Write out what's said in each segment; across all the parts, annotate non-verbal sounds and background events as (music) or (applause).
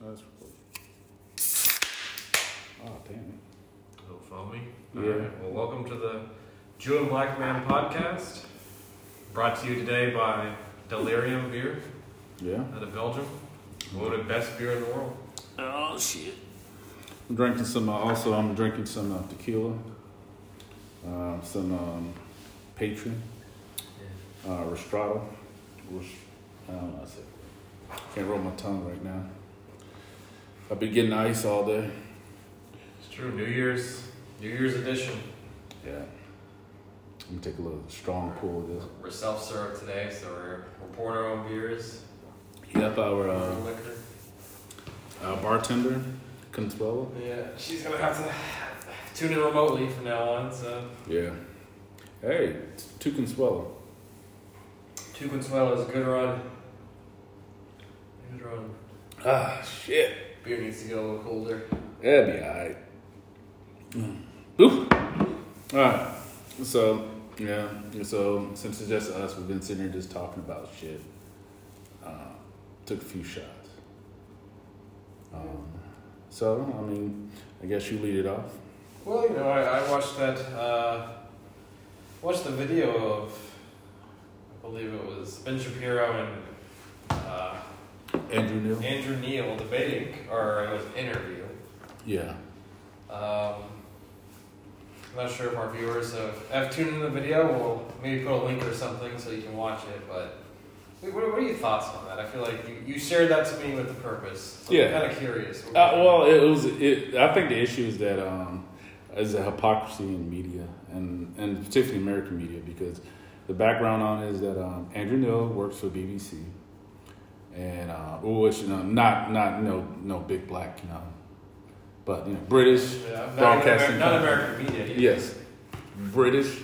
That's recording. Oh, damn it. Little foamy. Yeah. All right. Well, welcome to the Jew and Black Man podcast. Brought to you today by Delirium Beer Yeah. out of Belgium. Voted best beer in the world. Oh, shit. I'm drinking some, uh, also, I'm drinking some uh, tequila, uh, some um, Patron, uh, Restrado. Res- I don't know, I said. Can't roll my tongue right now. I've been getting ice all day. It's true. New Year's, New Year's edition. Yeah. I'm gonna take a little strong pull of this. We're self-serve today, so we're, we're pouring our own beers, Yep, our our uh, liquor. uh, bartender, Consuelo. Yeah, she's gonna have to tune in remotely from now on. So Yeah. Hey, two Consuelo. two Consuelo is a good run. Good run. Ah, shit. Beer needs to get a little colder. That'd be alright. Ooh. Alright. So, yeah. So, since it's just us, we've been sitting here just talking about shit. Uh, took a few shots. Um, so, I mean, I guess you lead it off. Well, you know, I, I watched that. Uh, watched the video of, I believe it was Ben Shapiro and Andrew Neal? Andrew Neil debating, or it was an interview. Yeah. Um, I'm not sure if our viewers have, have tuned in the video. We'll maybe put a link or something so you can watch it. But what, what are your thoughts on that? I feel like you, you shared that to me with the purpose. So Yeah. I'm kind of curious. Uh, well, it was. It, I think the issue is that um, is a hypocrisy in media, and and particularly American media, because the background on it is that um, Andrew Neil works for BBC, and uh, which you know, not not no no big black, you know, but you know, British yeah, broadcasting not company. American media. either. Yes, British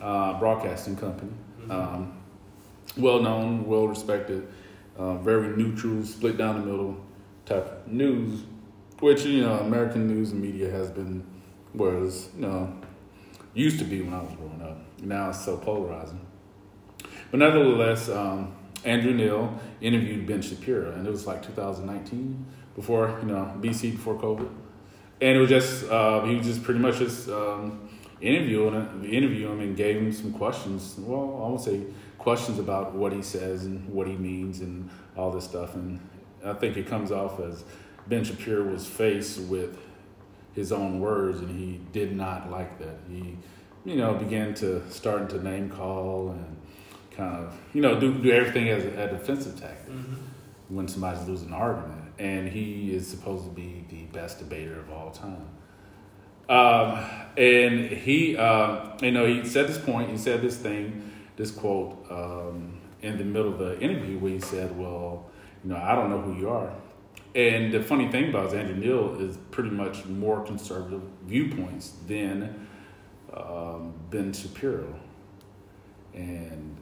uh, broadcasting company. Mhm. Um, well known, well respected, uh, very neutral, split down the middle type of news, which you know American news and media has been, whereas you know used to be when I was growing up. Now it's so polarizing. But nevertheless, um, Andrew Neil interviewed Ben Shapiro, and it was like 2019 before you know BC before COVID, and it was just uh, he was just pretty much just um, interviewing interviewing him and gave him some questions. Well, I would say questions about what he says and what he means and all this stuff. And I think it comes off as Ben Shapiro was faced with his own words, and he did not like that. He, you know, began to starting to name call and kind of, you know, do do everything as a, a defensive tactic Mhm. when somebody's losing an argument. And he is supposed to be the best debater of all time. Um, and he, uh, you know, he said this point, he said this thing, this quote um, in the middle of the interview where he said, Well, you know, I don't know who you are. And the funny thing about it is Andrew Neil is pretty much more conservative viewpoints than um, Ben Shapiro. And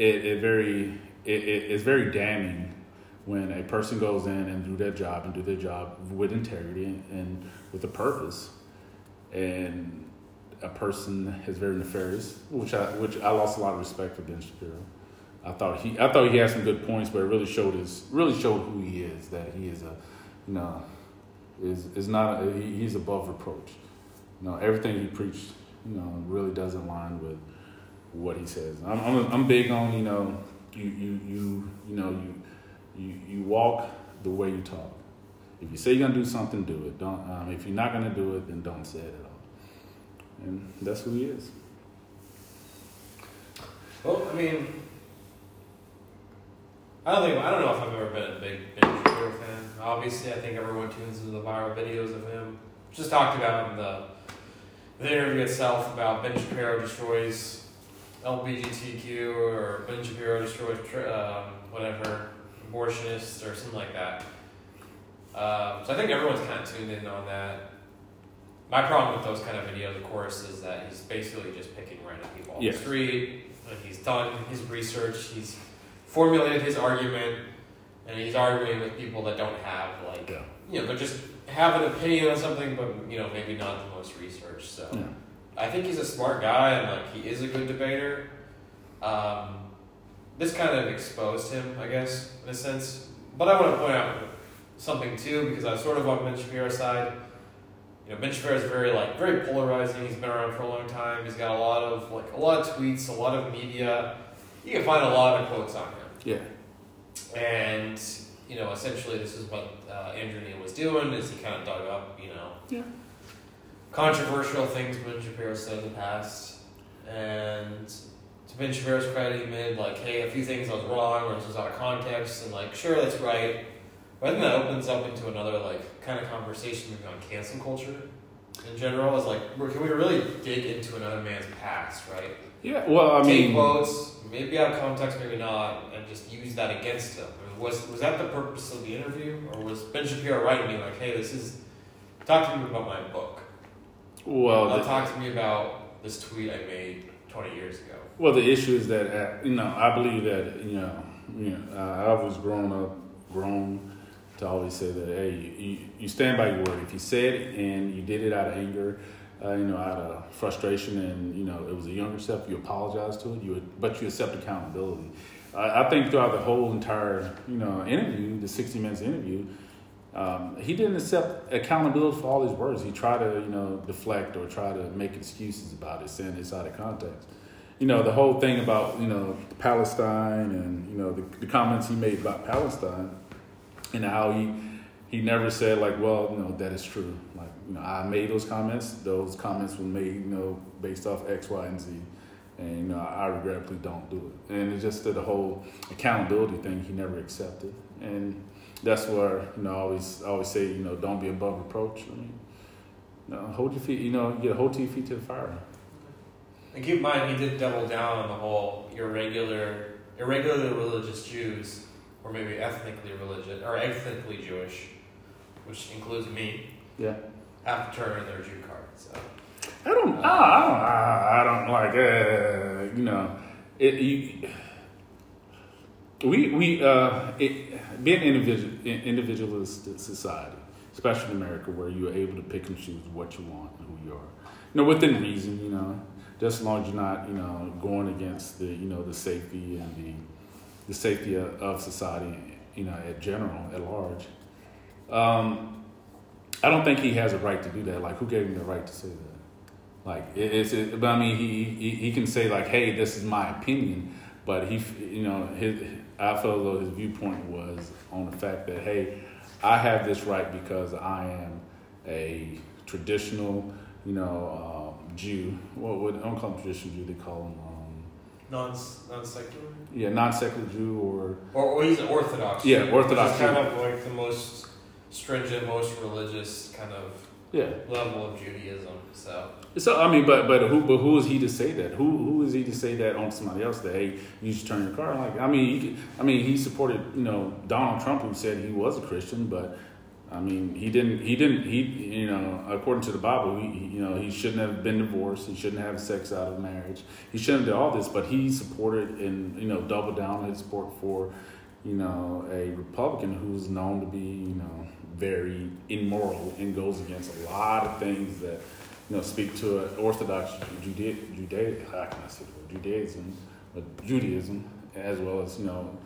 it, it very it, it, it's very damning when a person goes in and do their job and do their job with integrity and, and with a purpose, and a person is very nefarious, which I which I lost a lot of respect for Ben Shapiro. I thought he I thought he had some good points, but it really showed his really showed who he is. That he is a you know is is not a, he, he's above reproach. You know everything he preached you know really doesn't line with what he says. I'm I'm, I'm big on you know you you you you know you you you walk the way you talk. If you say you're gonna do something, do it. Don't. Um, if you're not gonna do it, then don't say it at all. And that's who he is. Well, I mean, I don't think I don't know if I've ever been a big Ben Shapiro fan. Obviously, I think everyone tunes into the viral videos of him. Just talked about in the the interview itself about Ben Shapiro destroys LGBTQ or Ben Shapiro destroys tra- um, whatever abortionists or something like that. Um, so I think everyone's kind of tuned in on that. My problem with those kind of videos, of course, is that he's basically just picking random people on Yeah. the street. And he's done his research. He's formulated his argument, and he's arguing with people that don't have like Yeah. you know, they just have an opinion on something, but you know, maybe not the most research. So Yeah. I think he's a smart guy, and like he is a good debater. Um, this kind of exposed him, I guess, in a sense, but I want to point out something too because I was sort of on Ben Shapiro's side. You know, Ben Shapiro is very like very polarizing. He's been around for a long time. He's got a lot of like a lot of tweets, a lot of media. You can find a lot of quotes on him. Yeah. And you know, essentially, this is what uh, Andrew Neil was doing. Is he kind of dug up, you know, Yeah. Controversial things Ben Shapiro said in the past, and to Ben Shapiro's credit, he made like, hey, a few things I was wrong, or this was out of context, and like, sure, that's right. But I think that opens up into another like kind of conversation maybe on cancel culture in general. Is like, can we really dig into another man's past, right? Yeah. Well, I Take mean, quotes, maybe out of context, maybe not, and just use that against him. I mean, was was that the purpose of the interview, or was Ben Shapiro writing me like, hey, this is talk to me about my book? Well, Now the, talk to me about this tweet I made 20 years ago. well, the issue is that uh, you know I believe that you know you know I was grown up, grown to always say that hey, you, you stand by your word. If you said it and you did it out of anger, uh, you know, out of frustration, and you know it was a younger self, you apologize to it. You would, but you accept accountability. I, I think throughout the whole entire you know interview, the sixty minutes interview. Um, he didn't accept accountability for all his words. He tried to, you know, deflect or try to make excuses about it, saying it's out of context. You know, the whole thing about, you know, Palestine and, you know, the, the comments he made about Palestine and how he he never said like, well, you know, that is true. Like, you know, I made those comments. Those comments were made, you know, based off X, Y, and Z. And you know, I regretfully don't do it. And it just that the whole accountability thing he never accepted. And that's where you know I always I always say you know don't be above reproach. I mean, you know, hold your feet. You know, you hold your feet to the fire. And keep in mind, he did double down on the whole irregular, irregularly religious Jews, or maybe ethnically religious or ethnically Jewish, which includes me, Yeah. have to turn in their Jew card. So I don't. I don't. I, I don't like. Uh, you know, it. You, we we uh, it, being individual individualistic society, especially in America, where you're able to pick and choose what you want and who you are. You know, within reason. You know, just as long as you're not you know going against the you know the safety and the the safety of, society. You know, at general, at large. Um, I don't think he has a right to do that. Like, who gave him the right to say that? Like, it, it's, it, but I mean, he, he he can say like, "Hey, this is my opinion," but he, you know, his I felt though his viewpoint was on the fact that, "Hey, I have this right because I am a traditional, you know, um, Jew. What would I don't call him traditional Jew? They call him, um, non non secular, yeah, non-secular Jew or or, or he's an Orthodox. Yeah, Jew, Orthodox which kind of like the most stringent, most religious kind of yeah. level of Judaism. So So I mean, but but who but who is he to say that? Who who is he to say that on somebody else that hey you should turn your car? Like I mean, could- I mean he supported you know Donald Trump who said he was a Christian, but I mean he didn't he didn't he you know according to the Bible he you know he shouldn't have been divorced. He shouldn't have sex out of marriage. He shouldn't have done all this, but he supported and you know doubled down his support for you know a Republican who's known to be you know very immoral and goes against a lot of things that you know, speak to an Orthodox Juda- how can I say? Judaism, but Judaism, as well as you know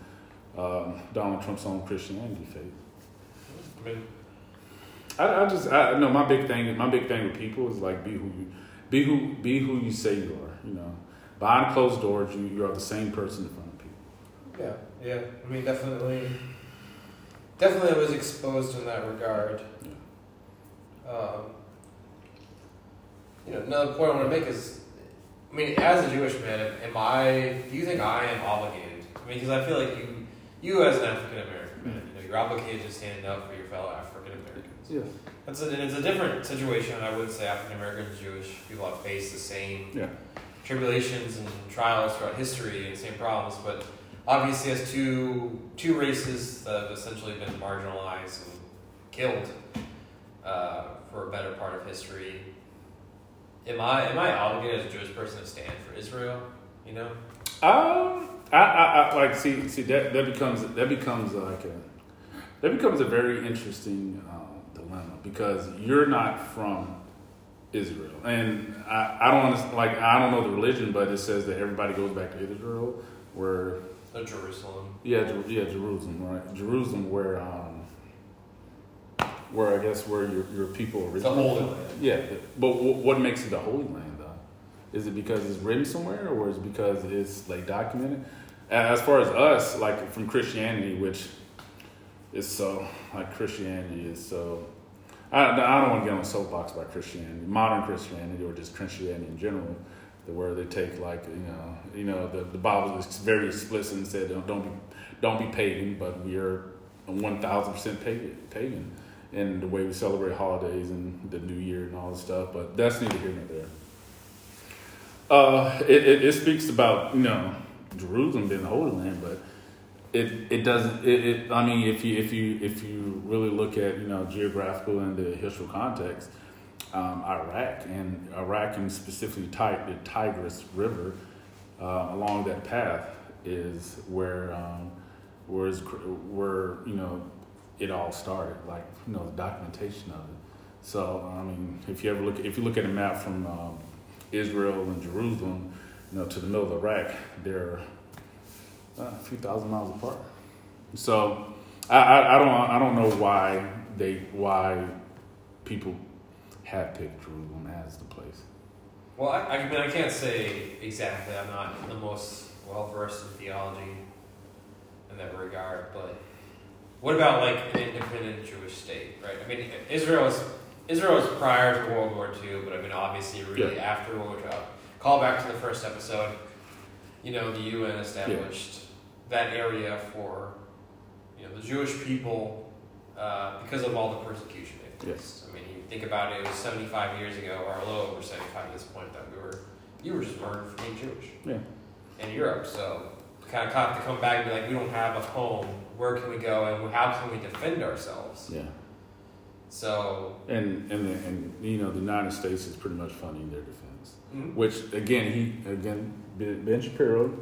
um, Donald Trump's own Christianity faith. I mean, I, I just I know my big thing. My big thing with people is like be who you be who be who you say you are. You know, behind closed doors, you you are the same person in front of people. yeah, yeah. I mean, definitely, definitely I was exposed in that regard. Um, you know, another point I want to make is, I mean, as a Jewish man, am I? Do you think I am obligated? I mean, because I feel like you, you as an African American man, you know, you're obligated to stand up for your fellow African Americans. Yeah. That's a, and it's a different situation. I wouldn't say African Americans, and Jewish people have faced the same Yeah. tribulations and trials throughout history and same problems, but obviously as two two races that have essentially been marginalized and killed uh, for a better part of history. Am I am I obligated as a Jewish person to stand for Israel? You know, Um, I, I, I like see see that that becomes that becomes like a that becomes a very interesting um, dilemma because you're not from Israel, and I, I don't like I don't know the religion, but it says that everybody goes back to Israel, where The Jerusalem. Yeah, Jer- yeah, Jerusalem, right? Jerusalem, where um, where I guess where your your people It's the. Holy Land. Yeah, but wh- what makes it the Holy Land though? Is it because it's written somewhere, or is it because it's like documented? As far as us, like from Christianity, which is so like Christianity is so. I, I don't want to get on a soapbox about Christianity, modern Christianity, or just Christianity in general, the where they take like you know you know the the Bible is very explicit and said don't, don't be don't be pagan, but we are one thousand percent pagan pagan and the way we celebrate holidays and the New Year and all this stuff. But that's neither here nor there. Uh, it, it, it speaks about you know Jerusalem being the Holy Land, but it it doesn't. It, it I mean, if you if you if you really look at you know geographical and the historical context, um, Iraq and Iraq and specifically the Tigris River uh, along that path is where um, where is where you know it all started, like you know the documentation of it. So I mean, if you ever look, if you look at a map from um, Israel and Jerusalem, you know, to the middle of Iraq, they're uh, a few thousand miles apart. So I, I, I don't I don't know why they why people have picked Jerusalem as the place. Well, I, I mean, I can't say exactly. I'm not the most well versed in theology in that regard, but what about like an independent Jewish state, right? I mean, Israel is Israel is prior to World War II, but I mean, obviously, really after World War II. Call back to the first episode. You know, the UN established that area for you know the Jewish people uh, because of all the persecution faced. I mean, you think about it; it was 75 years ago, or a little over 75 at this point, that we were you were just murdered for being Jewish. Yeah. In Europe, so kind of have to come back and be like, we don't have a home. Where can we go, and how can we defend ourselves? Yeah. So, And and the, and you know the United States is pretty much funding their defense. mhm. Which again, he again Ben Ben Shapiro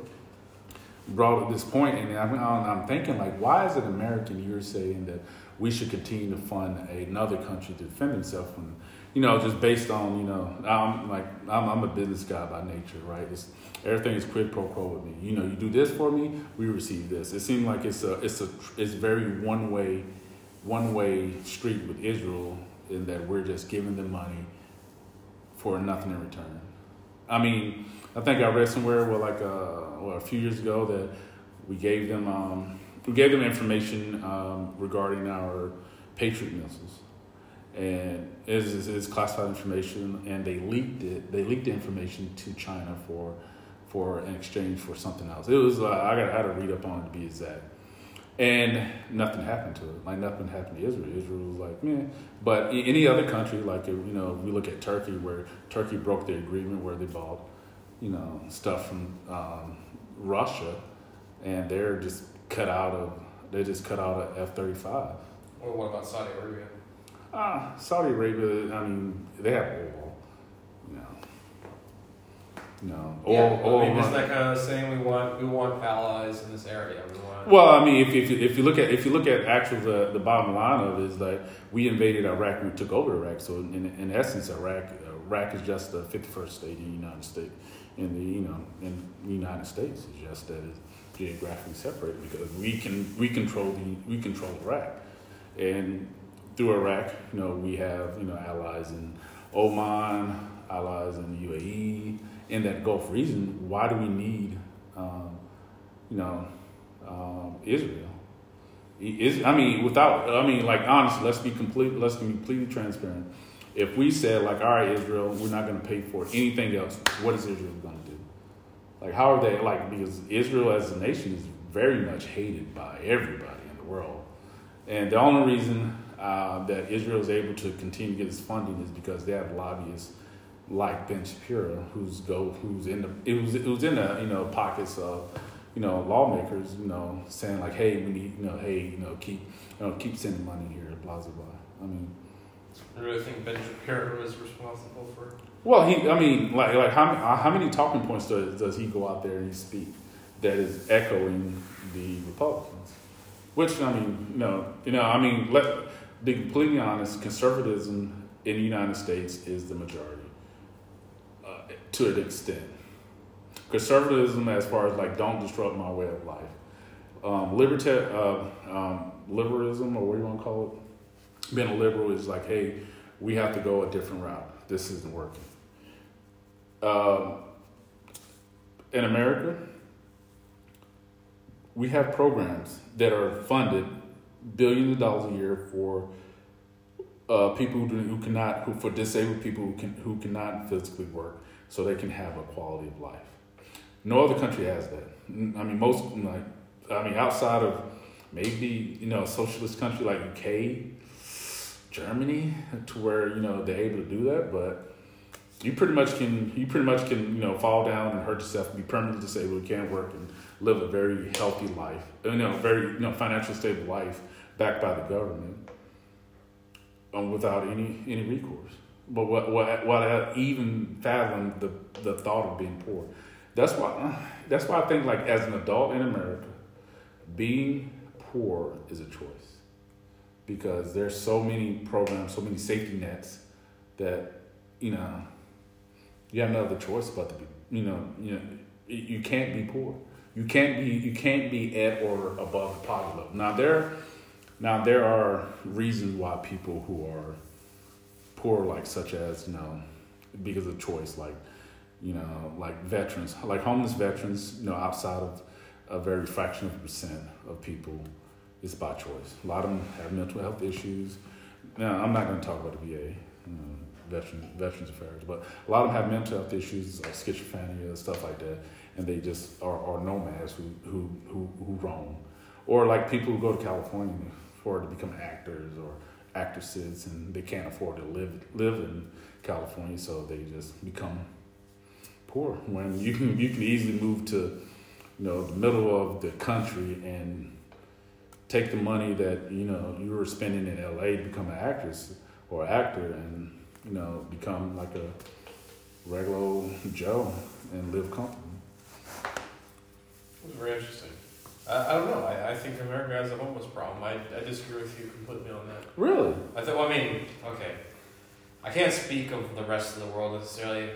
brought up this point, and I'm, I'm thinking like, why is it American? You're saying that we should continue to fund another country to defend itself when, you know, just based on you know, I'm like I'm, I'm a business guy by nature, right? It's everything is quid pro quo with me. You know, you do this for me, we receive this. It seems like it's a it's a it's very one way one way street with Israel in that we're just giving them money for nothing in return. I mean, I think I read somewhere where like uh, well, a few years ago that we gave them um, we gave them information um, regarding our Patriot missiles, and it's, it's, it's classified information, and they leaked it. They leaked the information to China for for an exchange for something else. It was uh, I got I had to read up on it to be exact. And nothing happened to it. Like nothing happened to Israel. Israel was like, man. But any other country, like you know, we look at Turkey, where Turkey broke the agreement where they bought, you know, stuff from um, Russia, and they're just cut out of. They just cut out of F thirty five. Well, what about Saudi Arabia? Ah, Saudi Arabia. I mean, they have oil. No, you oil. yeah, oil I mean, that kind of saying we want we want allies in this area? We want. Well, I mean, if, if, you- if you look at if you look at actual the, the bottom line of it is that we invaded Iraq we took over Iraq. So in, in essence, Iraq Iraq is just the fifty first state in the United States. In the you know in the United States, it's just that it's geographically separate because we can we control the we control Iraq, and through Iraq, you know, we have you know allies in Oman, allies in the UAE, in that Gulf region. Why do we need um, you know? um, Israel. Is I mean, without I mean, like honestly, let's be complete. Let's be completely transparent. If we said like, all right, Israel, we're not going to pay for anything else, what is Israel going to? Like, how are they like? Because Israel as a nation is very much hated by everybody in the world, and the only reason uh, that Israel is able to continue to get its funding is because they have lobbyists like Ben Shapiro, who's go who's in the it was it was in the you know pockets of you know, lawmakers, you know, saying like, hey, we need, you know, hey, you know, keep, you know, keep sending money here, blah blah blah. I mean, I really think Ben Shapiro is responsible for. Well, he, I mean, like, like how how many talking points does, does he go out there and speak that is echoing the Republicans? Which I mean, know, you know, I mean, let be completely honest, conservatism in the United States is the majority uh, to an extent. Conservatism, as far as like, don't disrupt my way of life, um, liberta- uh, um, liberalism, or what do you want to call it? Being a liberal is like, hey, we have to go a different route. This isn't working. Um, in America, we have programs that are funded billions of dollars a year for uh, people who, do, who cannot, who for disabled people who can who cannot physically work, so they can have a quality of life. No other country has that. I mean, most like I mean, outside of maybe you know a socialist country like UK, Germany, to where you know they're able to do that, but you pretty much can you pretty much can you know fall down and hurt yourself, and be permanently disabled, you can't work, and live a very healthy life, you know, very you know financially stable life backed by the government, um, without any any recourse. But what what what I even fathom the the thought of being poor. That's why that's why I think like as an adult in America, being poor is a choice because there's so many programs, so many safety nets that you know you have no other choice but to be you know you know you can't be poor. You can't be you can't be at or above the poverty level. Now there now there are reasons why people who are poor, like such as you know because of choice, like you know like veterans, like homeless veterans, you know outside of a very fraction of a percent of people is by choice. A lot of them have mental health issues. Now, I'm not going to talk about the VA, you know, veterans, veterans affairs, but a lot of them have mental health issues like schizophrenia, stuff like that, and they just are, are nomads who, who, who, who roam. Or like people who go to California for to become actors or actresses, and they can't afford to live live in California, so they just become poor. When you can you can easily move to you know the middle of the country and take the money that you know you were spending in LA to become an actress or actor and you know become like a regular (laughs) Joe and live comfortably. It's very interesting. I, I don't know. I, I think America has a homeless problem. I, I disagree with you completely on that. Really? I thought. Well, I mean, okay. I can't speak of the rest of the world necessarily.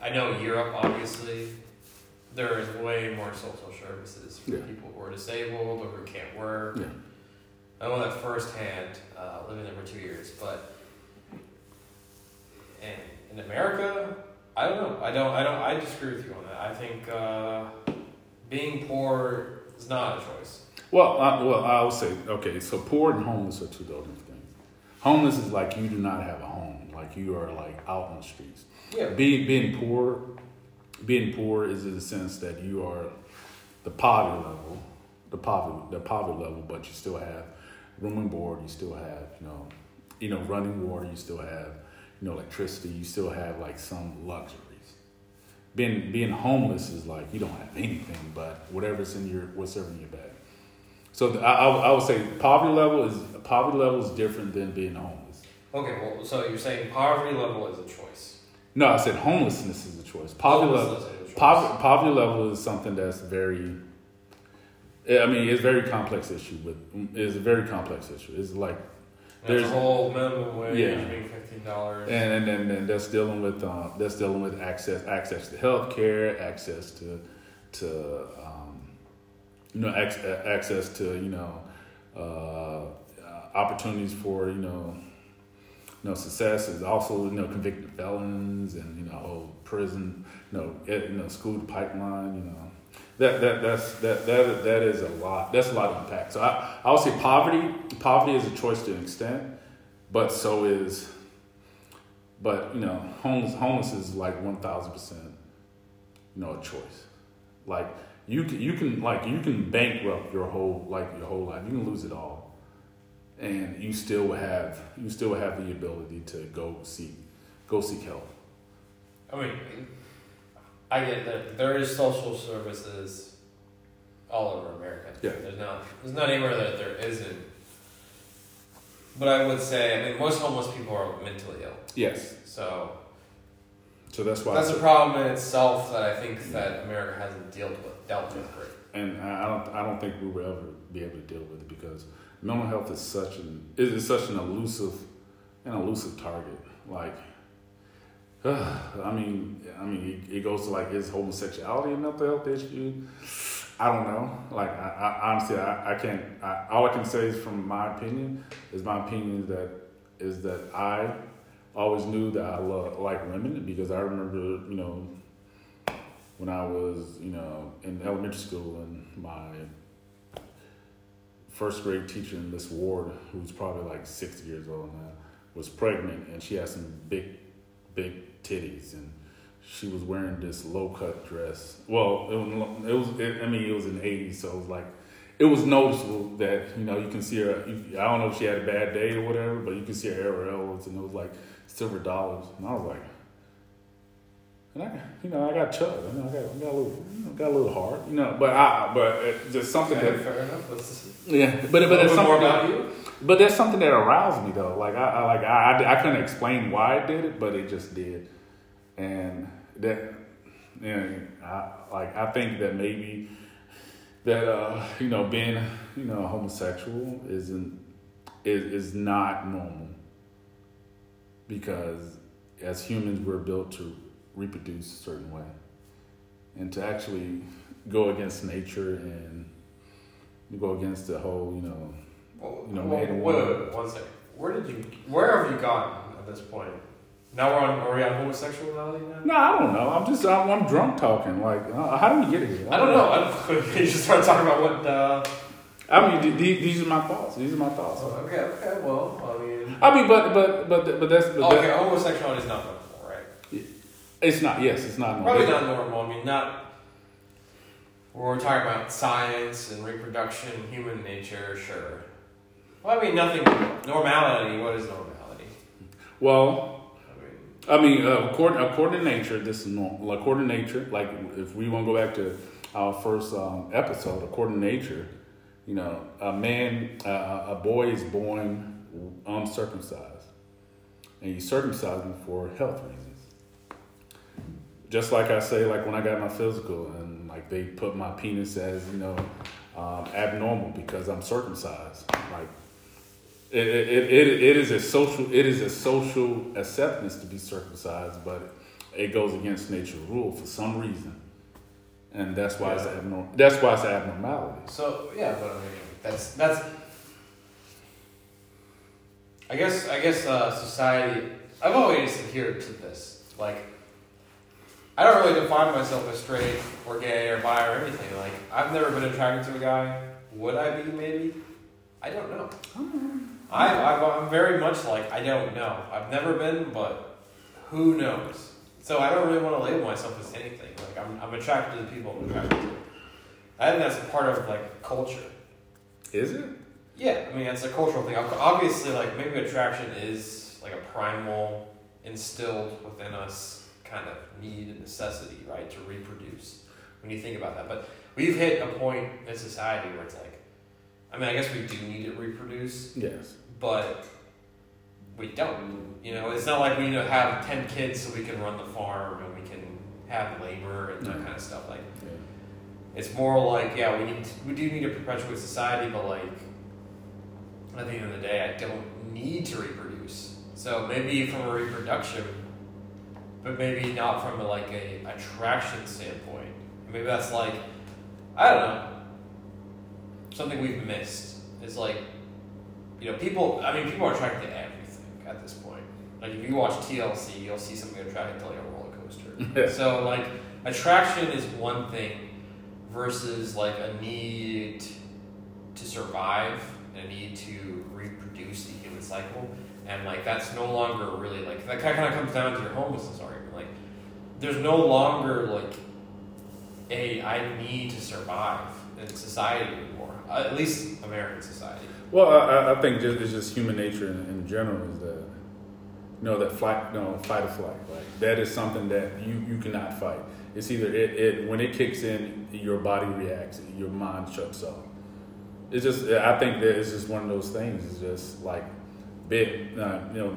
I know Europe, obviously. There is way more social services for Yeah. people who are disabled or who can't work. Yeah. I know that firsthand, uh, living there for two years. But in in America, I don't know. I don't. I don't. I disagree with you on that. I think uh, being poor is not a choice. Well, I, well, I would say okay. So poor and homeless are two different things. Homeless is like you do not have a home, like you are like out on the streets. Yeah. Being being poor, being poor is in the sense that you are the poverty level, the poverty the poverty level, but you still have room and board. You still have you know, you know running water. You still have know electricity. You still have like some luxuries. Being being homeless is like you don't have anything but whatever's in your whatever in your bag. So the, I, I would say poverty level is poverty level is different than being homeless. Okay. Well, so you're saying poverty level is a choice. No, I said homelessness is a choice. Poverty level. Is a choice. Poverty, poverty level is something that's very. I mean, it's a very complex issue. With it's a very complex issue. It's like, There's a whole minimum wage Yeah. being fifteen dollars. and and and, and that's dealing with uh, that's dealing with access access to health care, access to to um, you know ac- access to you know uh, uh, opportunities for you know you know success is also you know convicted felons and you know prison you know you know school pipeline you know that that that's that that that is a lot. That's a lot of impact. So I I would say poverty poverty is a choice to an extent but so is but you know homeless homeless is like one thousand percent you know a choice. Like you can you can like you can bankrupt your whole like your whole life. You can lose it all. And you still have you still have the ability to go seek go seek help. I mean, I get that there is social services all over America. Yeah. There's not there's not anywhere that there isn't. But I would say, I mean, most homeless people are mentally ill. yes So so that's why that's a problem in itself that I think that America hasn't dealt with dealt with great. and I don't I don't think we will ever be able to deal with it because mental health is such an is such an elusive an elusive target. Like, (sighs) I mean, I mean, it, goes to like is homosexuality a mental health issue? I don't know. Like I, I honestly, I, I can't. I, all I can say is from my opinion is my opinion that is that I always knew that I love like women because I remember you know when I was you know in elementary school and my first grade teacher this ward who's probably like sixty years old now was pregnant and she had some big big titties and she was wearing this low cut dress. Well, it was, it was it, I mean, it was in the 80s, so it was like, it was noticeable that, you know, you can see her, I don't know if she had a bad day or whatever, but you can see her arrows and it was like silver dollars. And I was like, and I, you know, I got chub. I, mean, I got, I got a little, you know, got a little heart, you know. But I, but just something Okay, that, fair enough. Let's yeah. But but it's something more about you. But there's something that aroused me though. Like I, I like I, I couldn't explain why it did it, but it just did, and that, and I like I think that maybe that uh you know being you know homosexual isn't is is not normal. Because as humans we're built to reproduce a certain way, and to actually go against nature and go against the whole you know Well, You know, well, wait, wait, one second. Where did you? Where have you gotten at this point? Now we're on. Are we on homosexuality now? No, I don't know. I'm just I'm, I'm drunk talking. Like, uh, how do we get here? I don't know. I don't, (laughs) you just started talking about what. Uh, I mean, th- th- these are my thoughts. These are my thoughts. oh, okay, okay. Well, I mean, I mean, but but but but that's but okay. that- Homosexuality is not normal, right? it's not. Yes, it's not. Probably normal. not normal. I mean, not. We're talking about science and reproduction, human nature, sure. Well, I mean, nothing. Normality. What is normality? Well, I mean, I mean, uh, according according to nature, this is normal. According to nature, like if we want to go back to our first um, episode, according to nature, you know, a man, uh, a boy is born uncircumcised, and you circumcise him for health reasons. Just like I say, like when I got my physical, and like they put my penis as you know um, abnormal because I'm circumcised. Like it, it, it, it is a social it is a social acceptance to be circumcised, but it goes against nature's rule for some reason, and that's why it's abnormal. That's why it's an abnormality. So yeah, but I mean, that's that's. I guess I guess uh, society. I've always adhered to this. Like, I don't really define myself as straight or gay or bi or anything. Like, I've never been attracted to a guy. Would I be? Maybe. I don't know. I I'm, I'm very much like I don't know. I've never been, but who knows? So I don't really want to label myself as anything. Like I'm I'm attracted to the people I'm attracted to. I think that's a part of like culture. Is it? Yeah, I mean it's a cultural thing. Obviously, like maybe attraction is like a primal, instilled within us kind of need and necessity, right, to reproduce. When you think about that, but we've hit a point in society where it's like, I mean, I guess we do need to reproduce, Yes. But we don't. You know, it's not like we need have ten kids so we can run the farm and we can have labor and that kind of stuff. Like Yeah. it's more like yeah, we need to, we do need to perpetuate society, but like at the end of the day, I don't need to reproduce. So maybe from a reproduction, but maybe not from a, like a attraction standpoint. Maybe that's like I don't know something we've missed. Is like you know people. I mean, people are attracted to everything at this point. Like if you watch TLC, you'll see somebody attracted to like a roller coaster. (laughs) So like attraction is one thing versus like a need to survive and a need to reproduce the human cycle. And like that's no longer really like that kind of comes down to your homelessness argument. Like there's no longer like a I need to survive in society anymore. Uh, at least American society. Well, I, I- think just, it's just human nature in, in general is that you know that flight, no fight or flight. Like that is something that you you cannot fight. It's either it, it when it kicks in, your body reacts, your mind shuts off. It's just I think that it's just one of those things. It's just like bit uh, you know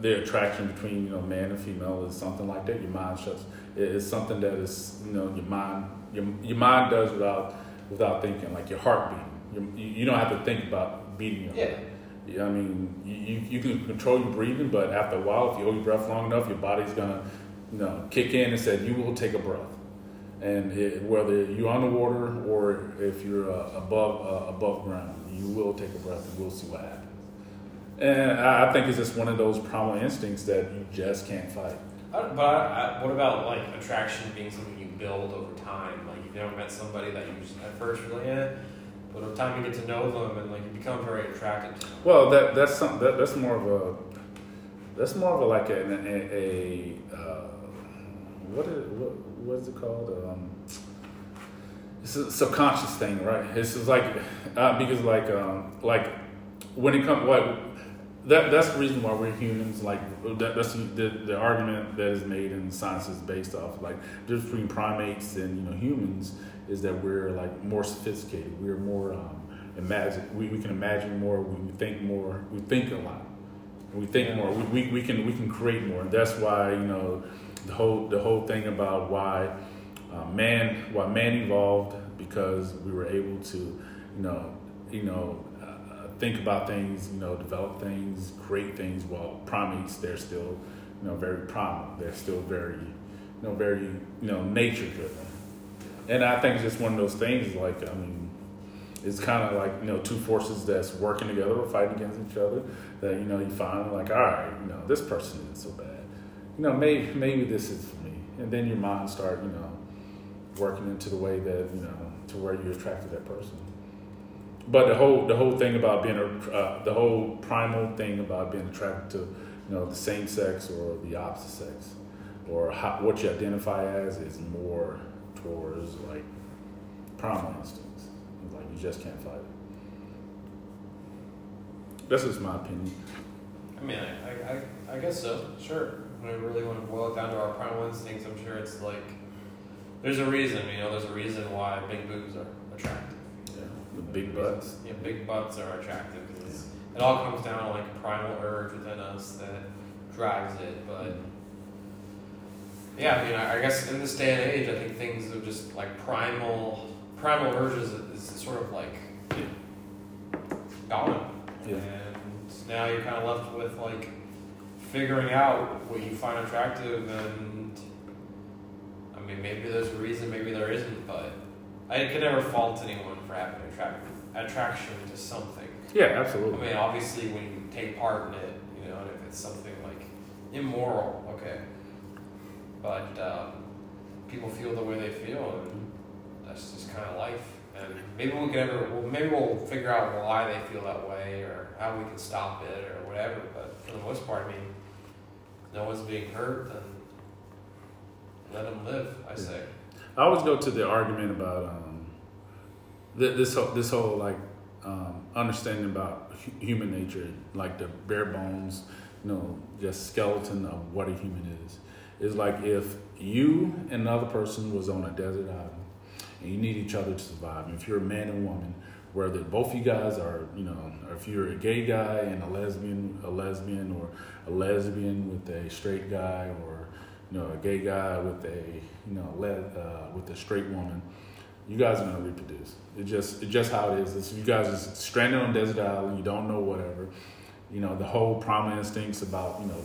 the attraction between you know man and female is something like that. Your mind shuts. It is something that is you know your mind your your mind does without without thinking like your heart beating. You, you don't have to think about heart. Yeah. Yeah, I mean, you, you, can control your breathing, but after a while, if you hold your breath long enough, your body's gonna, you know, kick in and say you will take a breath. and it, whether you're on the water or if you're uh, above uh, above ground, you will take a breath and we'll see what happens. And I, I think it's just one of those primal instincts that you just can't fight. I, but I, I, what about like attraction being something you build over time? Like you've never met somebody that you just at first really eh, but over time you get to know them and like you become very attracted to them. Well, that that's some that, that's more of a that's more of a like a, a, a uh, what is what what is it called? Um, it's a subconscious thing, right? It's just like uh, because like um, like when it comes what that that's the reason why we're humans. Like that, that's the, the argument that is made in science is based off like difference between primates and you know humans is that we're like more sophisticated. We're more um, imagine. We, we can imagine more. We think more. We think a lot. We think Yeah. more. We, we, we can we can create more. And that's why you know the whole the whole thing about why uh, man why man evolved because we were able to you know you know uh, think about things you know develop things create things while primates they're still you know very primal they're still very you know very you know nature driven and I think it's just one of those things like I mean it's kind of like you know two forces that's working together or fighting against each other that you know you find like all right you know this person isn't so bad. You know maybe maybe this is for me. And then your mind start you know working into the way that you know to where you attract to that person. But the whole the whole thing about being a uh, the whole primal thing about being attracted to you know the same sex or the opposite sex or how, what you identify as is more towards like primal instincts like you just can't fight it that's just my opinion I mean, I, I, I, guess so. Sure. When I really want to boil it down to our primal instincts, I'm sure it's like there's a reason. You know, there's a reason why big boobs are attractive. yeah the big butts Yeah, big butts are attractive because it all comes down to like a primal urge within us that drives it. But mm-hmm. Yeah, I mean, I, I guess in this day and age, I think things are just like primal, primal urges is sort of like gone. Yeah. And now you're kind of left with like figuring out what you find attractive and I mean maybe there's a reason, maybe there isn't, but I could never fault anyone for having attract- attraction to something. yeah absolutely. I mean obviously when you take part in it, you know, and if it's something like immoral, okay. But um, people feel the way they feel and that's just kind of life. And maybe we can ever, well, maybe we'll figure out why they feel that way or how we can stop it or whatever. But for the most part, I mean, no one's being hurt, then let them live. I say. I always go to the argument about um, th- this whole, this whole like um, understanding about hu- human nature, like the bare bones, you know, just skeleton of what a human is. Is like if you and another person was on a desert island and you need each other to survive. And if you're a man and woman, whether both you guys are, you know, if you're a gay guy and a lesbian, a lesbian, or a lesbian with a straight guy, or you know, a gay guy with a, you know, le- uh, with a straight woman, you guys are gonna reproduce. It just, it's just how it is. It's, you guys are stranded on desert island. You don't know whatever. You know, the whole primal instincts about, you know,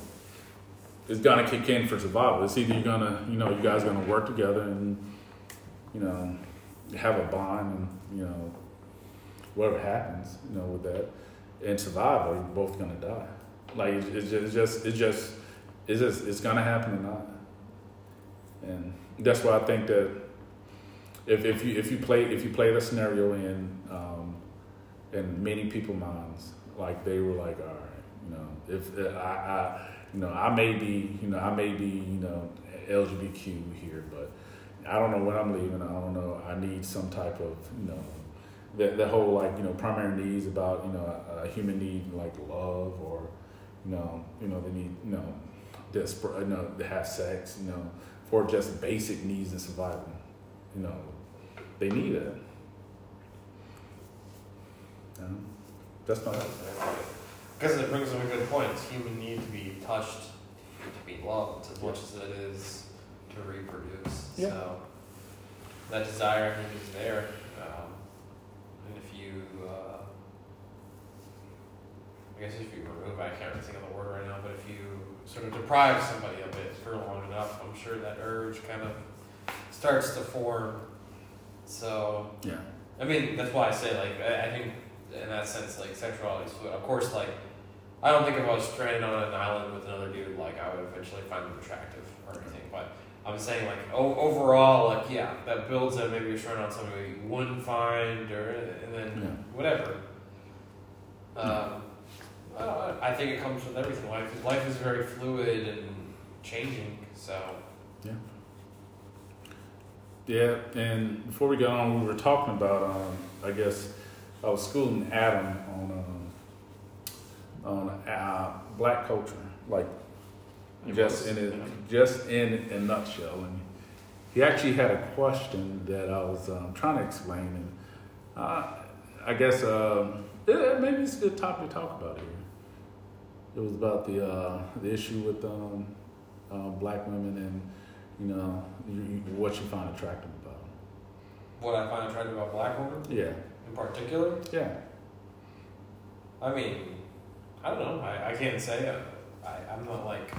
it's gonna kick in for survival. It's either you're gonna, you know, you guys gonna work together and, you know, have a bond and, you know, whatever happens, you know, with that, and survive, or you're both gonna die. Like it's, just, it's just, it's just, it's just, it's gonna happen or not. And that's why I think that if, if you if you play if you play the scenario in um, in many people's minds, like they were like, all right, you know, if I, I you know I may be you know I may be you know LGBTQ here, but I don't know when I'm leaving. I don't know. I need some type of you know the the whole like you know primary needs about you know a, a human need like love or you know you know they need you know desperate you know to have sex you know for just basic needs and survival. You know they need it. Know? That's my Because it brings up a good point. Human need to be touched, to be loved, as much as it is to reproduce. Yeah. So that desire, I think, is there. Um, and if you, uh, I guess if you remove, I can't really think of the word right now, but if you sort of deprive somebody of it for long enough, I'm sure that urge kind of starts to form. So Yeah. I mean, that's why I say like I, I think in that sense like sexuality is fluid. Of course, like I don't think if I was stranded on an island with another dude, like I would eventually find them attractive or anything. But I'm saying like o- overall, like yeah, that builds that maybe you're stranded on somebody you wouldn't find, or and then Yeah. whatever. Um, I think it comes with everything. Life life is very fluid and changing. So yeah, Yeah, and before we got on, we were talking about, um, I guess, I was schooling Adam on um, uh, black culture, like It just was, in it, yeah. just in a nutshell. And he actually had a question that I was um, trying to explain, and uh, I guess um, yeah, maybe it's a good topic to talk about here. It was about the uh, the issue with um, uh, black women and you know what you find attractive about them. what I find attractive about black women Yeah, in particular. yeah, I mean, I don't know. I, I can't say. I, I, I'm not like.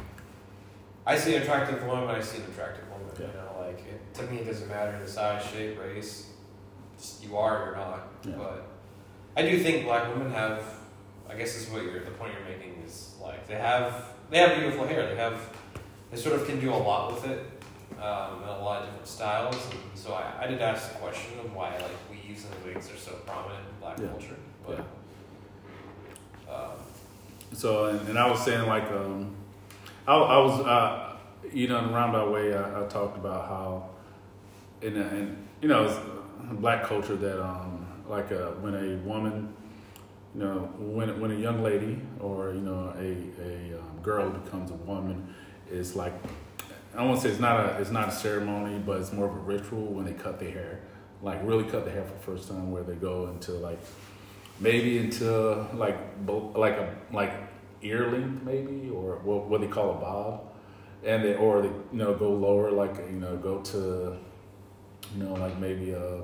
I see an attractive woman. I see an attractive woman. Yeah. You know, like it, to me, it doesn't matter the size, shape, race. Just you are or you're not. Yeah. But I do think black women have. I guess this is what you're. The point you're making is like they have. They have beautiful hair. They have. They sort of can do a lot with it, um, in a lot of different styles. And so I, I did ask the question of why like weaves and wigs are so prominent in black Yeah. culture. But. Um, So, and, and I was saying like, um, I, I was, uh, you know, in a roundabout way, I, I talked about how, in, a, in you know, black culture that, um, like, uh, when a woman, you know, when when a young lady or you know a a um, girl becomes a woman, it's like, I won't say it's not a it's not a ceremony, but it's more of a ritual when they cut their hair, like really cut their hair for the first time, where they go into like maybe into like like a like ear length maybe or what what they call a bob. And they or they you know go lower like you know go to you know like maybe a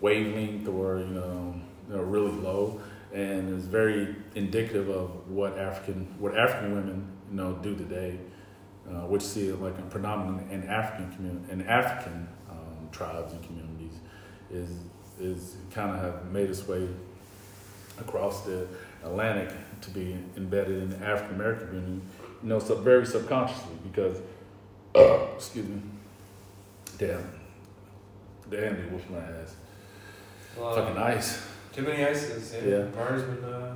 wavelength or you know you know really low. And it's very indicative of what African what African women you know do today uh, which see it like a predominant in African community in African um, tribes and communities is is kind of have made its way across the Atlantic to be embedded in the African American community, you know, so very subconsciously because, (coughs) excuse me, damn, damn, they whooped my ass. well, Fucking ice. Too many ices. Yeah. Yeah. Mars been uh,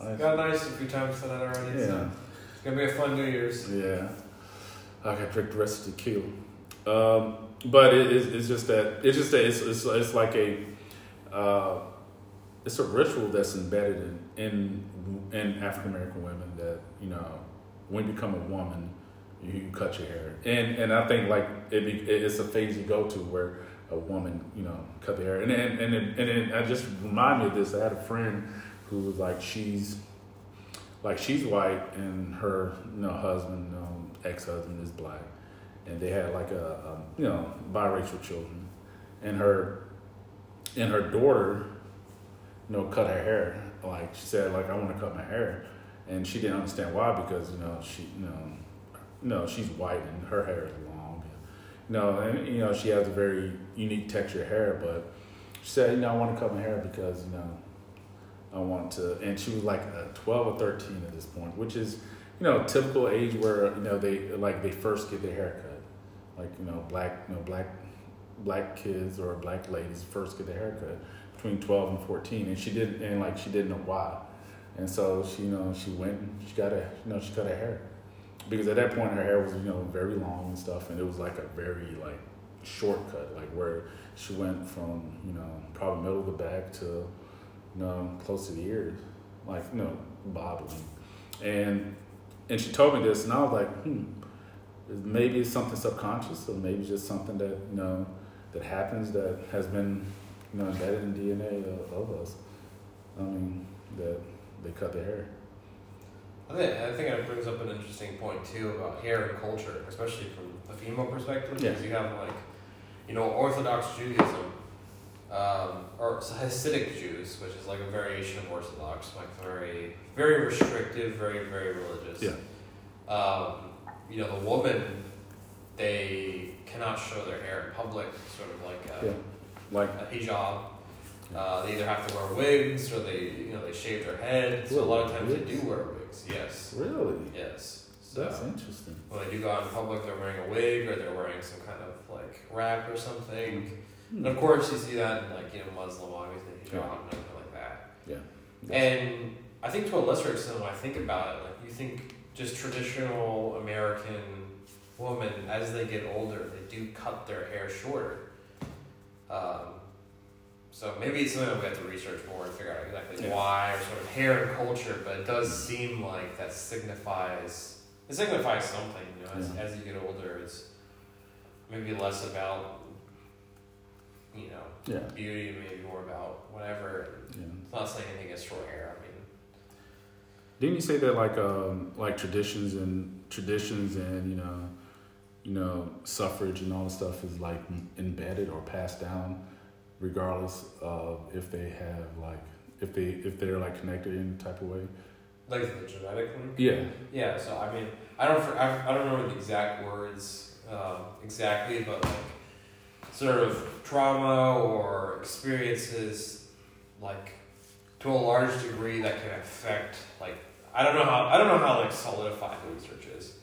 Ice. got nice a few times tonight already. Yeah, So it's gonna be a fun New Year's. yeah. I can drink the rest of the tequila. Um, but it, it's, it's just that it's just that it's it's, it's like a uh, it's a ritual that's embedded in in, in African American women that you know when you become a woman you, cut your hair. And and I think like it be, it's a phase you go to where a woman you know cut their hair. And and and, and it, I just remind me of this. I had a friend who was like she's like she's white and her you know husband um, ex husband is black. And they had like a, um you know biracial children. And her and her daughter you know cut her hair like she said like I want to cut my hair and she didn't understand why because you know she you know you know she's white and her hair is long you know and you know she has a very unique texture hair but she said you know I want to cut my hair because you know I want to, and she was like uh, 12 or 13 at this point, which is, you know, typical age where, you know, they, like, they first get their haircut. Like, you know, black, you know, black, black kids or black ladies first get their haircut between 12 and 14. And she didn't, and like, she didn't know why. And so she, you know, she went she got a, you know, she cut her hair. Because at that point, her hair was, you know, very long and stuff. And it was like a very, like, shortcut, like where she went from, you know, probably middle of the back to, you know, close to the ears, like you know, bobbling, and and she told me this, and I was like, hmm, maybe it's something subconscious, or maybe just something that you know that happens that has been you know embedded in DNA of, of us. I mean, that they cut their hair. I think, I think it brings up an interesting point too about hair and culture, especially from the female perspective. Yeah. Because you have like, you know, Orthodox Judaism, um, or Hasidic Jews, which is like a variation of Orthodox, like very, very restrictive, very, very religious. Yeah. Um, you know, the woman, they cannot show their hair in public, sort of like a, Yeah. Like a hijab. Uh, they either have to wear wigs or they, you know, they shave their head. So a lot of times they do wear wigs. Yes. really, Yes. So that's interesting. when they do go out in public, they're wearing a wig or they're wearing some kind of like wrap or something. Hmm. And of course, you see that in like you know Muslim, obviously hijab Yeah. and everything like that. Yeah. And I think to a lesser extent, when I think about it, like you think just traditional American women, as they get older, they do cut their hair shorter. Um, so maybe it's something that we have to research more and figure out exactly Yeah. why or sort of hair and culture. But it does seem like that signifies it signifies something. You know, as, Yeah. as you get older, it's maybe less about you know Yeah. beauty, and maybe more about whatever. Yeah. It's not saying anything against short hair. I mean. Didn't you say that like um like traditions and traditions and you know you know suffrage and all this stuff is like embedded or passed down regardless of if they have like if they if they're like connected in a type of way? Like the genetic? Yeah. Yeah, so I mean, I don't, I, I don't remember the exact words um, exactly, but like sort of trauma or experiences, like to a large degree, that can affect. Like I don't know how I don't know how like solidified the research is.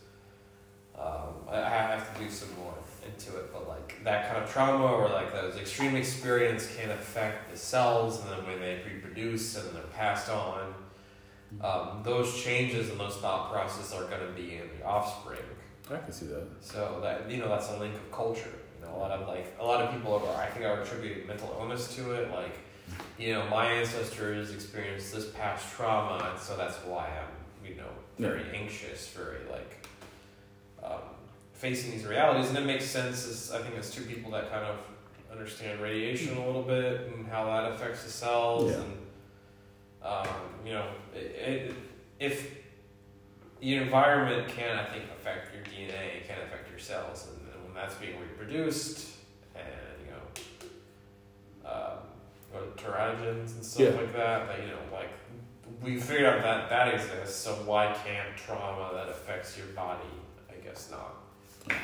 Um, I, I have to do some more into it, but like that kind of trauma or like those extreme experience can affect the cells, and then when they reproduce and then they're passed on um, those changes and those thought processes are going to be in the offspring. I can see that. So that you know that's a link of culture. You know, a lot of like a lot of people are I think are attributing mental illness to it. Like, you know, my ancestors experienced this past trauma, and so that's why I'm you know very anxious, very like um, facing these realities. And it makes sense. As I think as two people that kind of understand radiation a little bit and how that affects the cells Yeah. and um, you know, it, it, if the environment can, I think, affect your DNA, it can affect your cells, and, and when that's being reproduced, and you know, um, what teratogens and stuff Yeah. like that, that you know, like we figured out that that exists. So why can't trauma that affects your body? I guess not.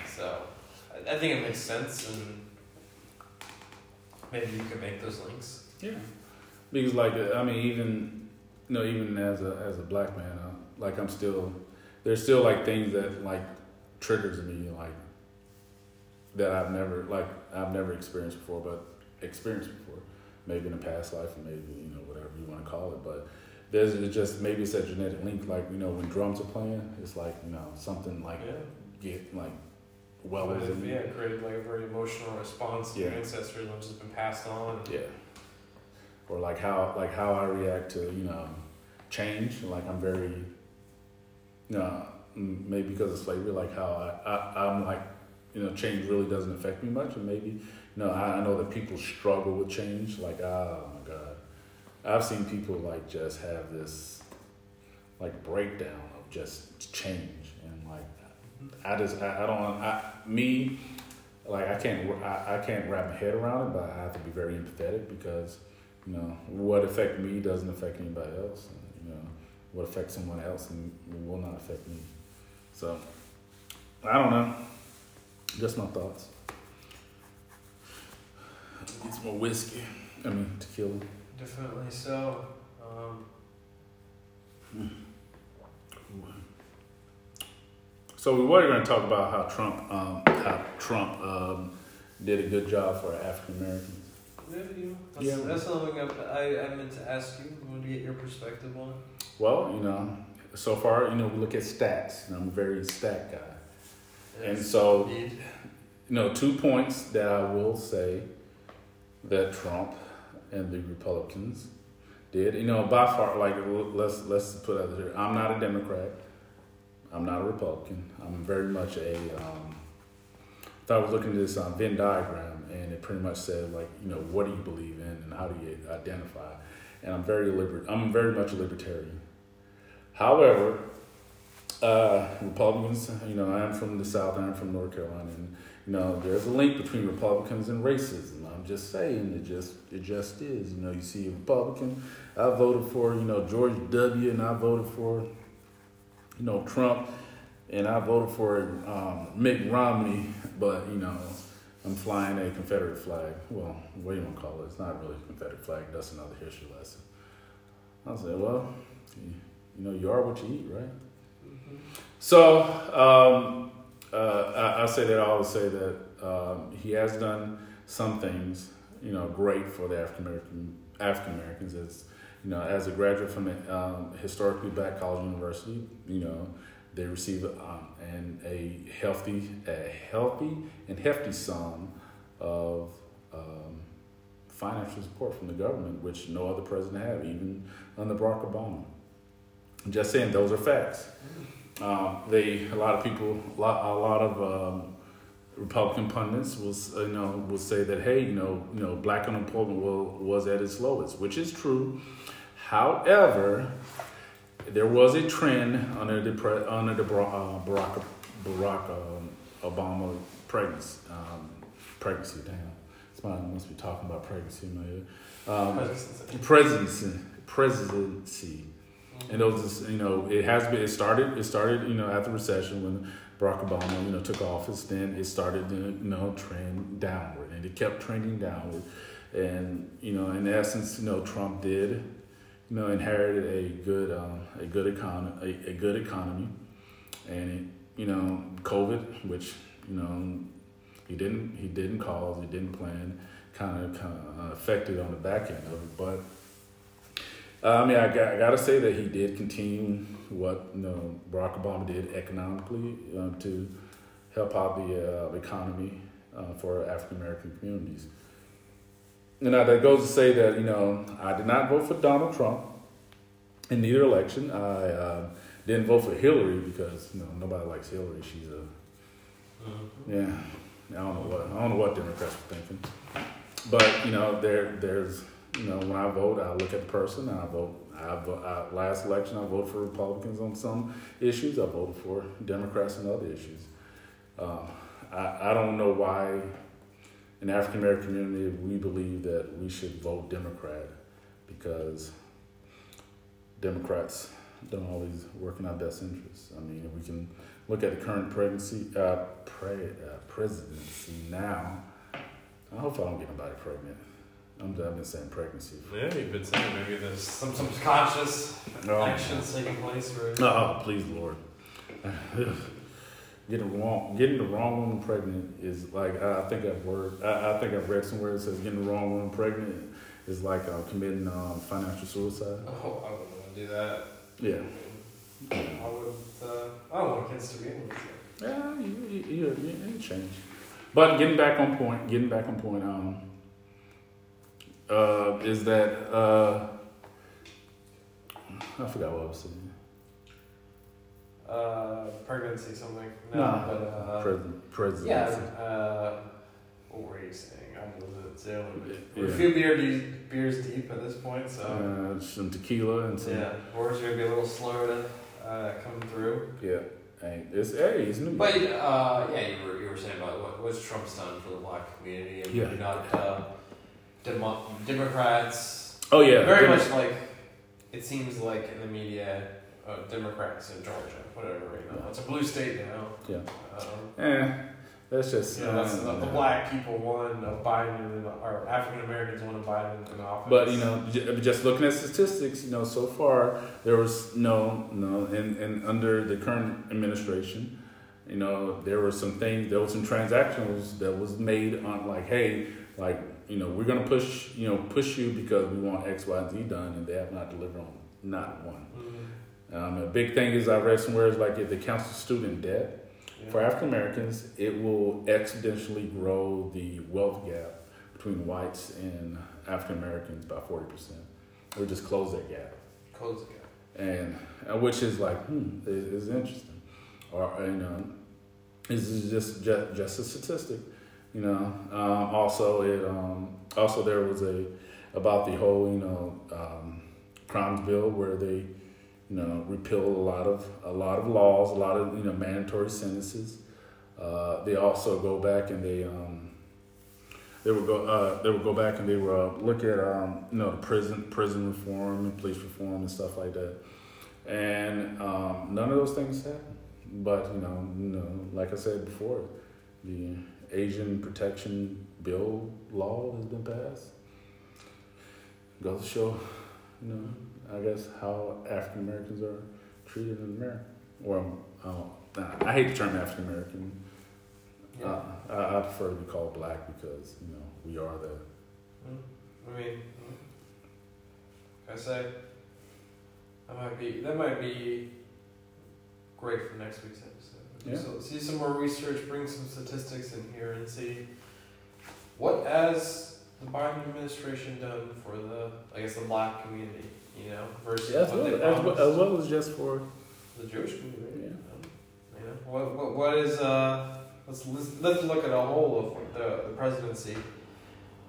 So I, I think it makes sense, and maybe you can make those links. Yeah. Because like I mean even you know even as a as a black man uh, like I'm still there's still like things that like triggers me like that I've never like I've never experienced before but experienced before maybe in a past life maybe you know whatever you want to call it but there's it's just maybe it's that genetic link like you know when drums are playing it's like you know something like Yeah. get like Well, wellers in me. yeah, created like a very emotional response to your Yeah. ancestors, which has been passed on. Yeah. Or like how like how I react to you know change. Like I'm very, you know, maybe because of slavery. Like how I, I I'm like you know change really doesn't affect me much, and maybe you know I, I know that people struggle with change. Like god, I've seen people like just have this like breakdown of just change and like I just I, I don't I me like I can't I, I can't wrap my head around it, but I have to be very empathetic because you know what affects me doesn't affect anybody else. And, you know what affects someone else and will not affect me. So I don't know. Just my thoughts. Get some more whiskey. I mean tequila. Definitely so. Um, So we were going to talk about how Trump um, how Trump um, did a good job for African Americans. yeah, you, that's, Yeah. that's something I, I meant to ask you. I wanted to get your perspective on. Well, you know, so far, you know, we look at stats, and I'm a very stat guy. And so, Indeed. you know, two points that I will say that Trump and the Republicans did. You know, by far, like let's let's put out there. I'm not a Democrat. I'm not a Republican. I'm very much a. Um, I was looking at this um, Venn diagram, and it pretty much said like, you know, what do you believe in, and how do you identify? And I'm very liber- I'm very much a libertarian. However, uh, Republicans, you know, I'm from the South, I'm from North Carolina, and you know, there's a link between Republicans and racism. I'm just saying, it just it just is. You know, you see a Republican, I voted for you know George W. and I voted for you know Trump. and I voted for um, Mitt Romney, but you know, I'm flying a Confederate flag. Well, what do you want to call it? It's not really a Confederate flag. That's another history lesson. I said, well, you, you know, you are what you eat, right? Mm-hmm. So um, uh, I, I, say that I always say that um, he has done some things, you know, great for the African American African Americans. As you know, as a graduate from a um, historically black college university, you know, they receive um, and a healthy, a healthy and hefty sum of um, financial support from the government, which no other president have, even under Barack Obama. I'm just saying, those are facts. Um, they a lot of people, a lot, a lot of um, Republican pundits will you know will say that hey, you know, you know, black unemployment will, was at its lowest, which is true. However, there was a trend under the pre, under the uh, Barack Barack um, Obama pregnancy um, pregnancy. Damn, somebody must be talking about pregnancy in. Um, presidency, presidency, and those, you know, it has been. It started. It started, you know, after recession when Barack Obama, you know, took office. Then it started to, you know, trend downward, and it kept trending downward. And you know, in essence, you know, Trump did you know, inherited a good um, a good economy a, a, good economy, and it, you know, COVID, which you know he didn't he didn't cause, he didn't plan, kind of kind of affected on the back end of it. But uh, I mean, I got I got to say that he did continue what you know Barack Obama did economically um, to help out the uh, economy uh, for African American communities. And now that goes to say that, you know, I did not vote for Donald Trump in either election. I uh, didn't vote for Hillary because, you know, nobody likes Hillary. She's a, mm-hmm. yeah, I don't know what, I don't know what Democrats were thinking. But, you know, there, there's, you know, when I vote, I look at the person and I vote. I, last election, I voted for Republicans on some issues. I voted for Democrats on other issues. Uh, I, I don't know why in African American community, we believe that we should vote Democrat because Democrats don't always work in our best interests. I mean, if we can look at the current pregnancy, uh, pre, uh, presidency now. I hope I don't get anybody pregnant. I'm, I've been saying pregnancy. Yeah, you've been saying maybe there's some subconscious no. actions taking place. Right? Oh, please, Lord. (sighs) getting wrong getting the wrong woman pregnant is like I, think I've word I, I, think I've read somewhere it says getting the wrong woman pregnant is like uh, committing um, financial suicide. Oh, I wouldn't want to do that. Yeah. I would. Uh, I don't want kids to be able to. Yeah, you, you, you, you change. But getting back on point, getting back on point, um, uh, is that uh, I forgot what I was saying uh, pregnancy something. No, no but uh, Pres- presidency. Yeah. Uh, what were you saying? I was it We're a few beer deep, beers deep at this point, so uh, some tequila and some. Yeah, words are gonna be a little slower to uh, come through. Yeah. Hey, it's hey, it's new. But uh, yeah, you were you were saying about what what's Trump's done for the black community and yeah. not uh, Demo- Democrats. Oh yeah, very much like it seems like in the media uh, Democrats in Georgia, whatever. You know, it's a blue state now. Yeah. Um, eh, that's just. Yeah, that's the, the, black people won of Biden, or African Americans won of Biden in office. But you know, just looking at statistics, you know, so far there was no, no, and and under the current administration, you know, there were some things, there were some transactions that was made on like, hey, like you know, we're gonna push, you know, push you because we want X, Y, and Z done, and they have not delivered on not one. Mm-hmm. Um, a big thing is I read somewhere is like if the counts student debt yeah. for African Americans, it will exponentially grow the wealth gap between whites and African Americans by forty percent. Or just close that gap. Close the gap. And uh, which is like, hmm, is interesting. Or you know, this is just, just just a statistic. You know, um, also it um, also there was a about the whole you know um, crimes bill where they you know, repeal a lot of a lot of laws, a lot of you know mandatory sentences. Uh, they also go back and they um, they would go uh, they would go back and they would uh, look at um, you know prison prison reform and police reform and stuff like that. And um, none of those things happened. but you know, you know, like I said before, the Asian Protection Bill law has been passed. Goes to show, you know, I guess how African Americans are treated in America. Well, I hate the term African American. Yeah. Uh, I, I prefer to be called black because you know we are the Mm. I mean, mm. like I say, that might be that might be great for next week's episode. Yeah. So see some more research, bring some statistics in here, and see what has the Biden administration done for the I guess the black community, you know, versus as what well, they as, well, as well as just for the Jewish community. Yeah. You know, what, what, what is, uh, let's, let's, let's look at a whole of the, the presidency.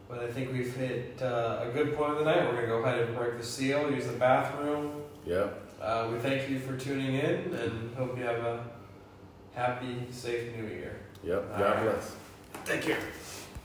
But I think we've hit uh, a good point of the night. We're going to go ahead and break the seal, use the bathroom. yeah. Uh, we thank you for tuning in and hope you have a happy, safe new year. Yep. All God right. bless. Take care.